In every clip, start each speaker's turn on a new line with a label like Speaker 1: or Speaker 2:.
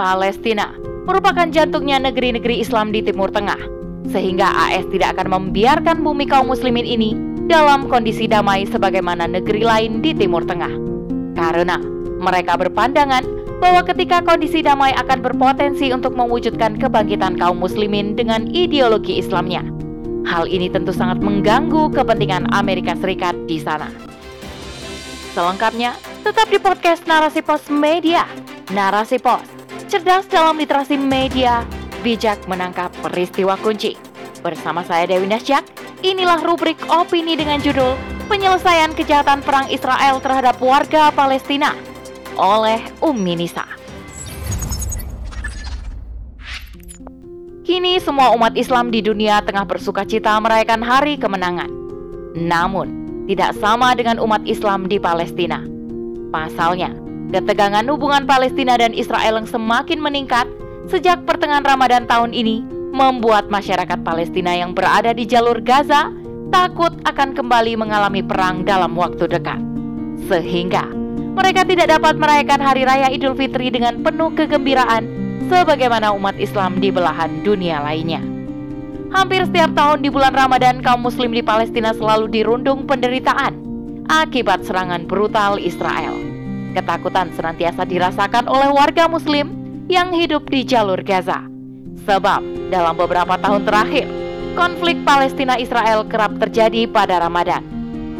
Speaker 1: Palestina merupakan jantungnya negeri-negeri Islam di Timur Tengah, sehingga AS tidak akan membiarkan bumi kaum muslimin ini dalam kondisi damai sebagaimana negeri lain di Timur Tengah. Karena mereka berpandangan bahwa ketika kondisi damai akan berpotensi untuk mewujudkan kebangkitan kaum muslimin dengan ideologi Islamnya. Hal ini tentu sangat mengganggu kepentingan Amerika Serikat di sana. Selengkapnya, tetap di podcast Narasi Pos Media. Narasi Pos, cerdas dalam literasi media, bijak menangkap peristiwa kunci. Bersama saya Dewi Nasyak, inilah rubrik opini dengan judul Penyelesaian Kejahatan Perang Israel terhadap Warga Palestina oleh Ummi Nisa. Kini semua umat Islam di dunia tengah bersuka cita merayakan hari kemenangan. Namun, tidak sama dengan umat Islam di Palestina. Pasalnya, ketegangan hubungan Palestina dan Israel yang semakin meningkat sejak pertengahan Ramadan tahun ini membuat masyarakat Palestina yang berada di jalur Gaza takut akan kembali mengalami perang dalam waktu dekat. Sehingga mereka tidak dapat merayakan hari raya Idul Fitri dengan penuh kegembiraan sebagaimana umat Islam di belahan dunia lainnya. Hampir setiap tahun di bulan Ramadan, kaum muslim di Palestina selalu dirundung penderitaan akibat serangan brutal Israel. Ketakutan senantiasa dirasakan oleh warga muslim yang hidup di jalur Gaza. Sebab dalam beberapa tahun terakhir, konflik Palestina-Israel kerap terjadi pada Ramadan.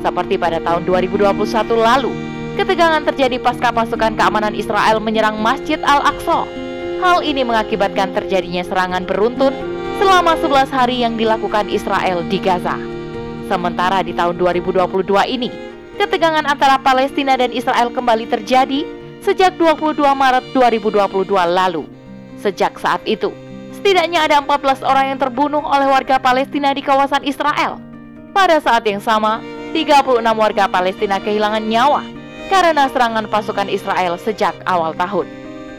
Speaker 1: Seperti pada tahun 2021 lalu, ketegangan terjadi pasca pasukan keamanan Israel menyerang Masjid Al-Aqsa Hal ini mengakibatkan terjadinya serangan beruntun selama 11 hari yang dilakukan Israel di Gaza. Sementara di tahun 2022 ini, ketegangan antara Palestina dan Israel kembali terjadi sejak 22 Maret 2022 lalu. Sejak saat itu, setidaknya ada 14 orang yang terbunuh oleh warga Palestina di kawasan Israel. Pada saat yang sama, 36 warga Palestina kehilangan nyawa karena serangan pasukan Israel sejak awal tahun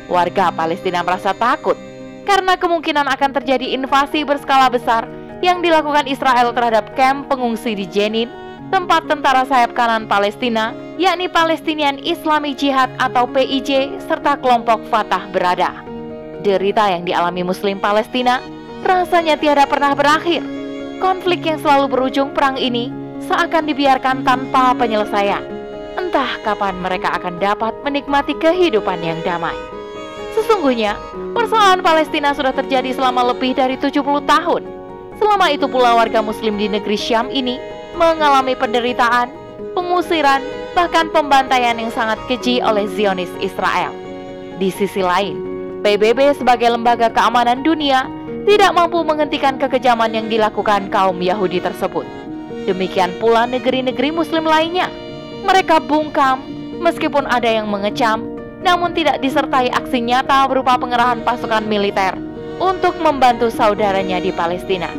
Speaker 1: warga Palestina merasa takut karena kemungkinan akan terjadi invasi berskala besar yang dilakukan Israel terhadap kamp pengungsi di Jenin, tempat tentara sayap kanan Palestina, yakni Palestinian Islamic Jihad atau PIJ, serta kelompok Fatah berada. Derita yang dialami Muslim Palestina rasanya tiada pernah berakhir. Konflik yang selalu berujung perang ini seakan dibiarkan tanpa penyelesaian. Entah kapan mereka akan dapat menikmati kehidupan yang damai. Sesungguhnya, persoalan Palestina sudah terjadi selama lebih dari 70 tahun. Selama itu pula warga muslim di negeri Syam ini mengalami penderitaan, pengusiran, bahkan pembantaian yang sangat keji oleh Zionis Israel. Di sisi lain, PBB sebagai lembaga keamanan dunia tidak mampu menghentikan kekejaman yang dilakukan kaum Yahudi tersebut. Demikian pula negeri-negeri muslim lainnya. Mereka bungkam meskipun ada yang mengecam namun tidak disertai aksi nyata berupa pengerahan pasukan militer untuk membantu saudaranya di Palestina.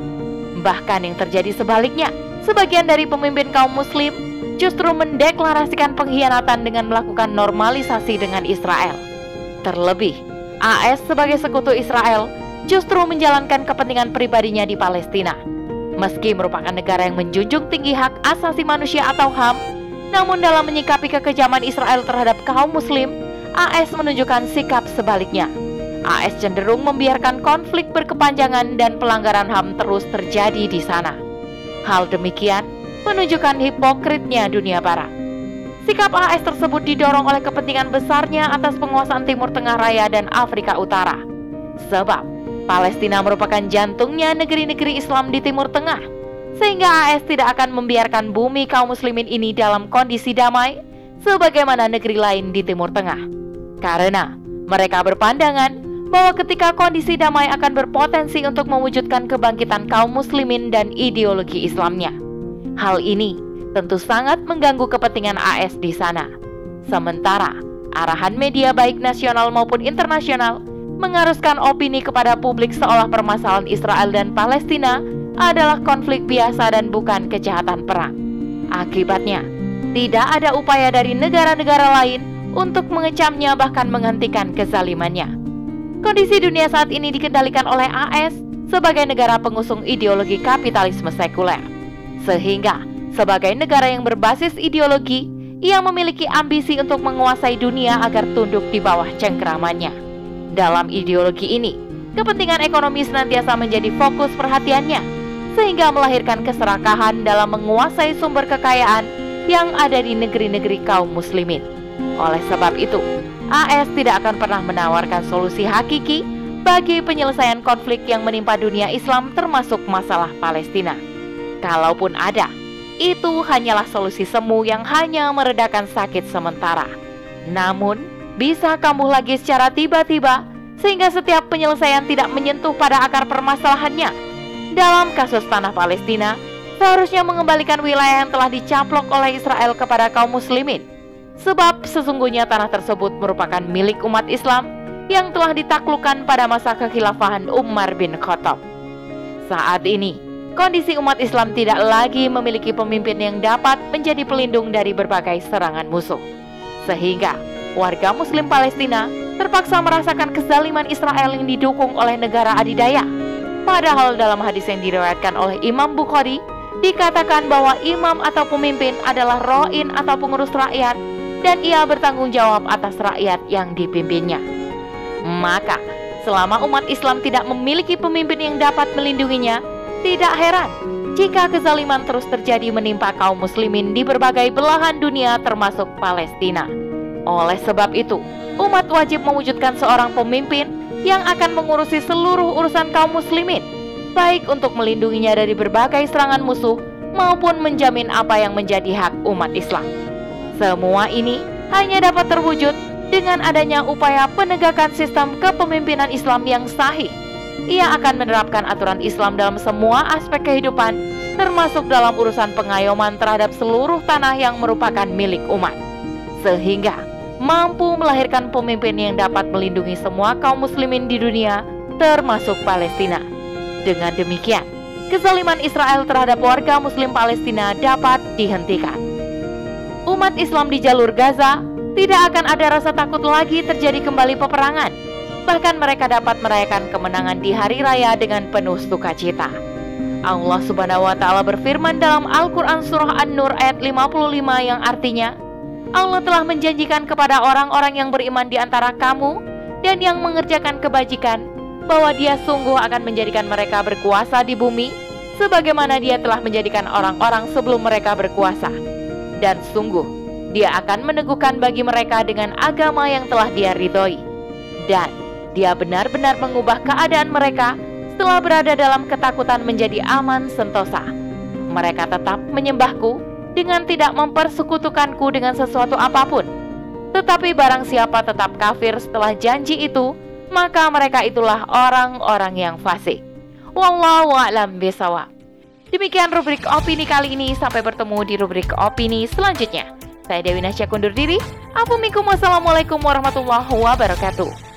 Speaker 1: Bahkan yang terjadi sebaliknya, sebagian dari pemimpin kaum muslim justru mendeklarasikan pengkhianatan dengan melakukan normalisasi dengan Israel. Terlebih, AS sebagai sekutu Israel justru menjalankan kepentingan pribadinya di Palestina. Meski merupakan negara yang menjunjung tinggi hak asasi manusia atau HAM, namun dalam menyikapi kekejaman Israel terhadap kaum muslim, AS menunjukkan sikap sebaliknya. AS cenderung membiarkan konflik berkepanjangan dan pelanggaran HAM terus terjadi di sana. Hal demikian menunjukkan hipokritnya dunia barat. Sikap AS tersebut didorong oleh kepentingan besarnya atas penguasaan Timur Tengah Raya dan Afrika Utara. Sebab Palestina merupakan jantungnya negeri-negeri Islam di Timur Tengah, sehingga AS tidak akan membiarkan bumi kaum muslimin ini dalam kondisi damai sebagaimana negeri lain di Timur Tengah karena mereka berpandangan bahwa ketika kondisi damai akan berpotensi untuk mewujudkan kebangkitan kaum muslimin dan ideologi Islamnya. Hal ini tentu sangat mengganggu kepentingan AS di sana. Sementara arahan media baik nasional maupun internasional mengharuskan opini kepada publik seolah permasalahan Israel dan Palestina adalah konflik biasa dan bukan kejahatan perang. Akibatnya, tidak ada upaya dari negara-negara lain untuk mengecamnya bahkan menghentikan kezalimannya. Kondisi dunia saat ini dikendalikan oleh AS sebagai negara pengusung ideologi kapitalisme sekuler. Sehingga sebagai negara yang berbasis ideologi, ia memiliki ambisi untuk menguasai dunia agar tunduk di bawah cengkeramannya. Dalam ideologi ini, kepentingan ekonomi senantiasa menjadi fokus perhatiannya, sehingga melahirkan keserakahan dalam menguasai sumber kekayaan yang ada di negeri-negeri kaum muslimin. Oleh sebab itu, AS tidak akan pernah menawarkan solusi hakiki bagi penyelesaian konflik yang menimpa dunia Islam termasuk masalah Palestina. Kalaupun ada, itu hanyalah solusi semu yang hanya meredakan sakit sementara. Namun, bisa kambuh lagi secara tiba-tiba sehingga setiap penyelesaian tidak menyentuh pada akar permasalahannya. Dalam kasus tanah Palestina, seharusnya mengembalikan wilayah yang telah dicaplok oleh Israel kepada kaum muslimin. Sebab sesungguhnya tanah tersebut merupakan milik umat Islam yang telah ditaklukkan pada masa kekhilafahan Umar bin Khattab. Saat ini, kondisi umat Islam tidak lagi memiliki pemimpin yang dapat menjadi pelindung dari berbagai serangan musuh. Sehingga warga muslim Palestina terpaksa merasakan kezaliman Israel yang didukung oleh negara adidaya. Padahal dalam hadis yang diriwayatkan oleh Imam Bukhari dikatakan bahwa imam atau pemimpin adalah roin atau pengurus rakyat dan ia bertanggung jawab atas rakyat yang dipimpinnya. Maka, selama umat Islam tidak memiliki pemimpin yang dapat melindunginya, tidak heran jika kezaliman terus terjadi menimpa kaum muslimin di berbagai belahan dunia termasuk Palestina. Oleh sebab itu, umat wajib mewujudkan seorang pemimpin yang akan mengurusi seluruh urusan kaum muslimin, baik untuk melindunginya dari berbagai serangan musuh maupun menjamin apa yang menjadi hak umat Islam. Semua ini hanya dapat terwujud dengan adanya upaya penegakan sistem kepemimpinan Islam yang sahih. Ia akan menerapkan aturan Islam dalam semua aspek kehidupan, termasuk dalam urusan pengayoman terhadap seluruh tanah yang merupakan milik umat, sehingga mampu melahirkan pemimpin yang dapat melindungi semua kaum muslimin di dunia, termasuk Palestina. Dengan demikian, kezaliman Israel terhadap warga muslim Palestina dapat dihentikan. Umat Islam di jalur Gaza tidak akan ada rasa takut lagi terjadi kembali peperangan. Bahkan mereka dapat merayakan kemenangan di hari raya dengan penuh sukacita. Allah Subhanahu wa taala berfirman dalam Al-Qur'an surah An-Nur ayat 55 yang artinya Allah telah menjanjikan kepada orang-orang yang beriman di antara kamu dan yang mengerjakan kebajikan bahwa Dia sungguh akan menjadikan mereka berkuasa di bumi sebagaimana Dia telah menjadikan orang-orang sebelum mereka berkuasa. Dan sungguh dia akan meneguhkan bagi mereka dengan agama yang telah dia ridhoi. Dan dia benar-benar mengubah keadaan mereka setelah berada dalam ketakutan menjadi aman sentosa. Mereka tetap menyembahku dengan tidak mempersekutukanku dengan sesuatu apa pun. Tetapi barang siapa tetap kafir setelah janji itu, maka mereka itulah orang-orang yang fasik. Wallahu a'lam bisawab. Demikian rubrik opini kali ini. Sampai bertemu di rubrik opini selanjutnya. Saya Dewi Nasya kundur diri. Assalamualaikum warahmatullahi wabarakatuh.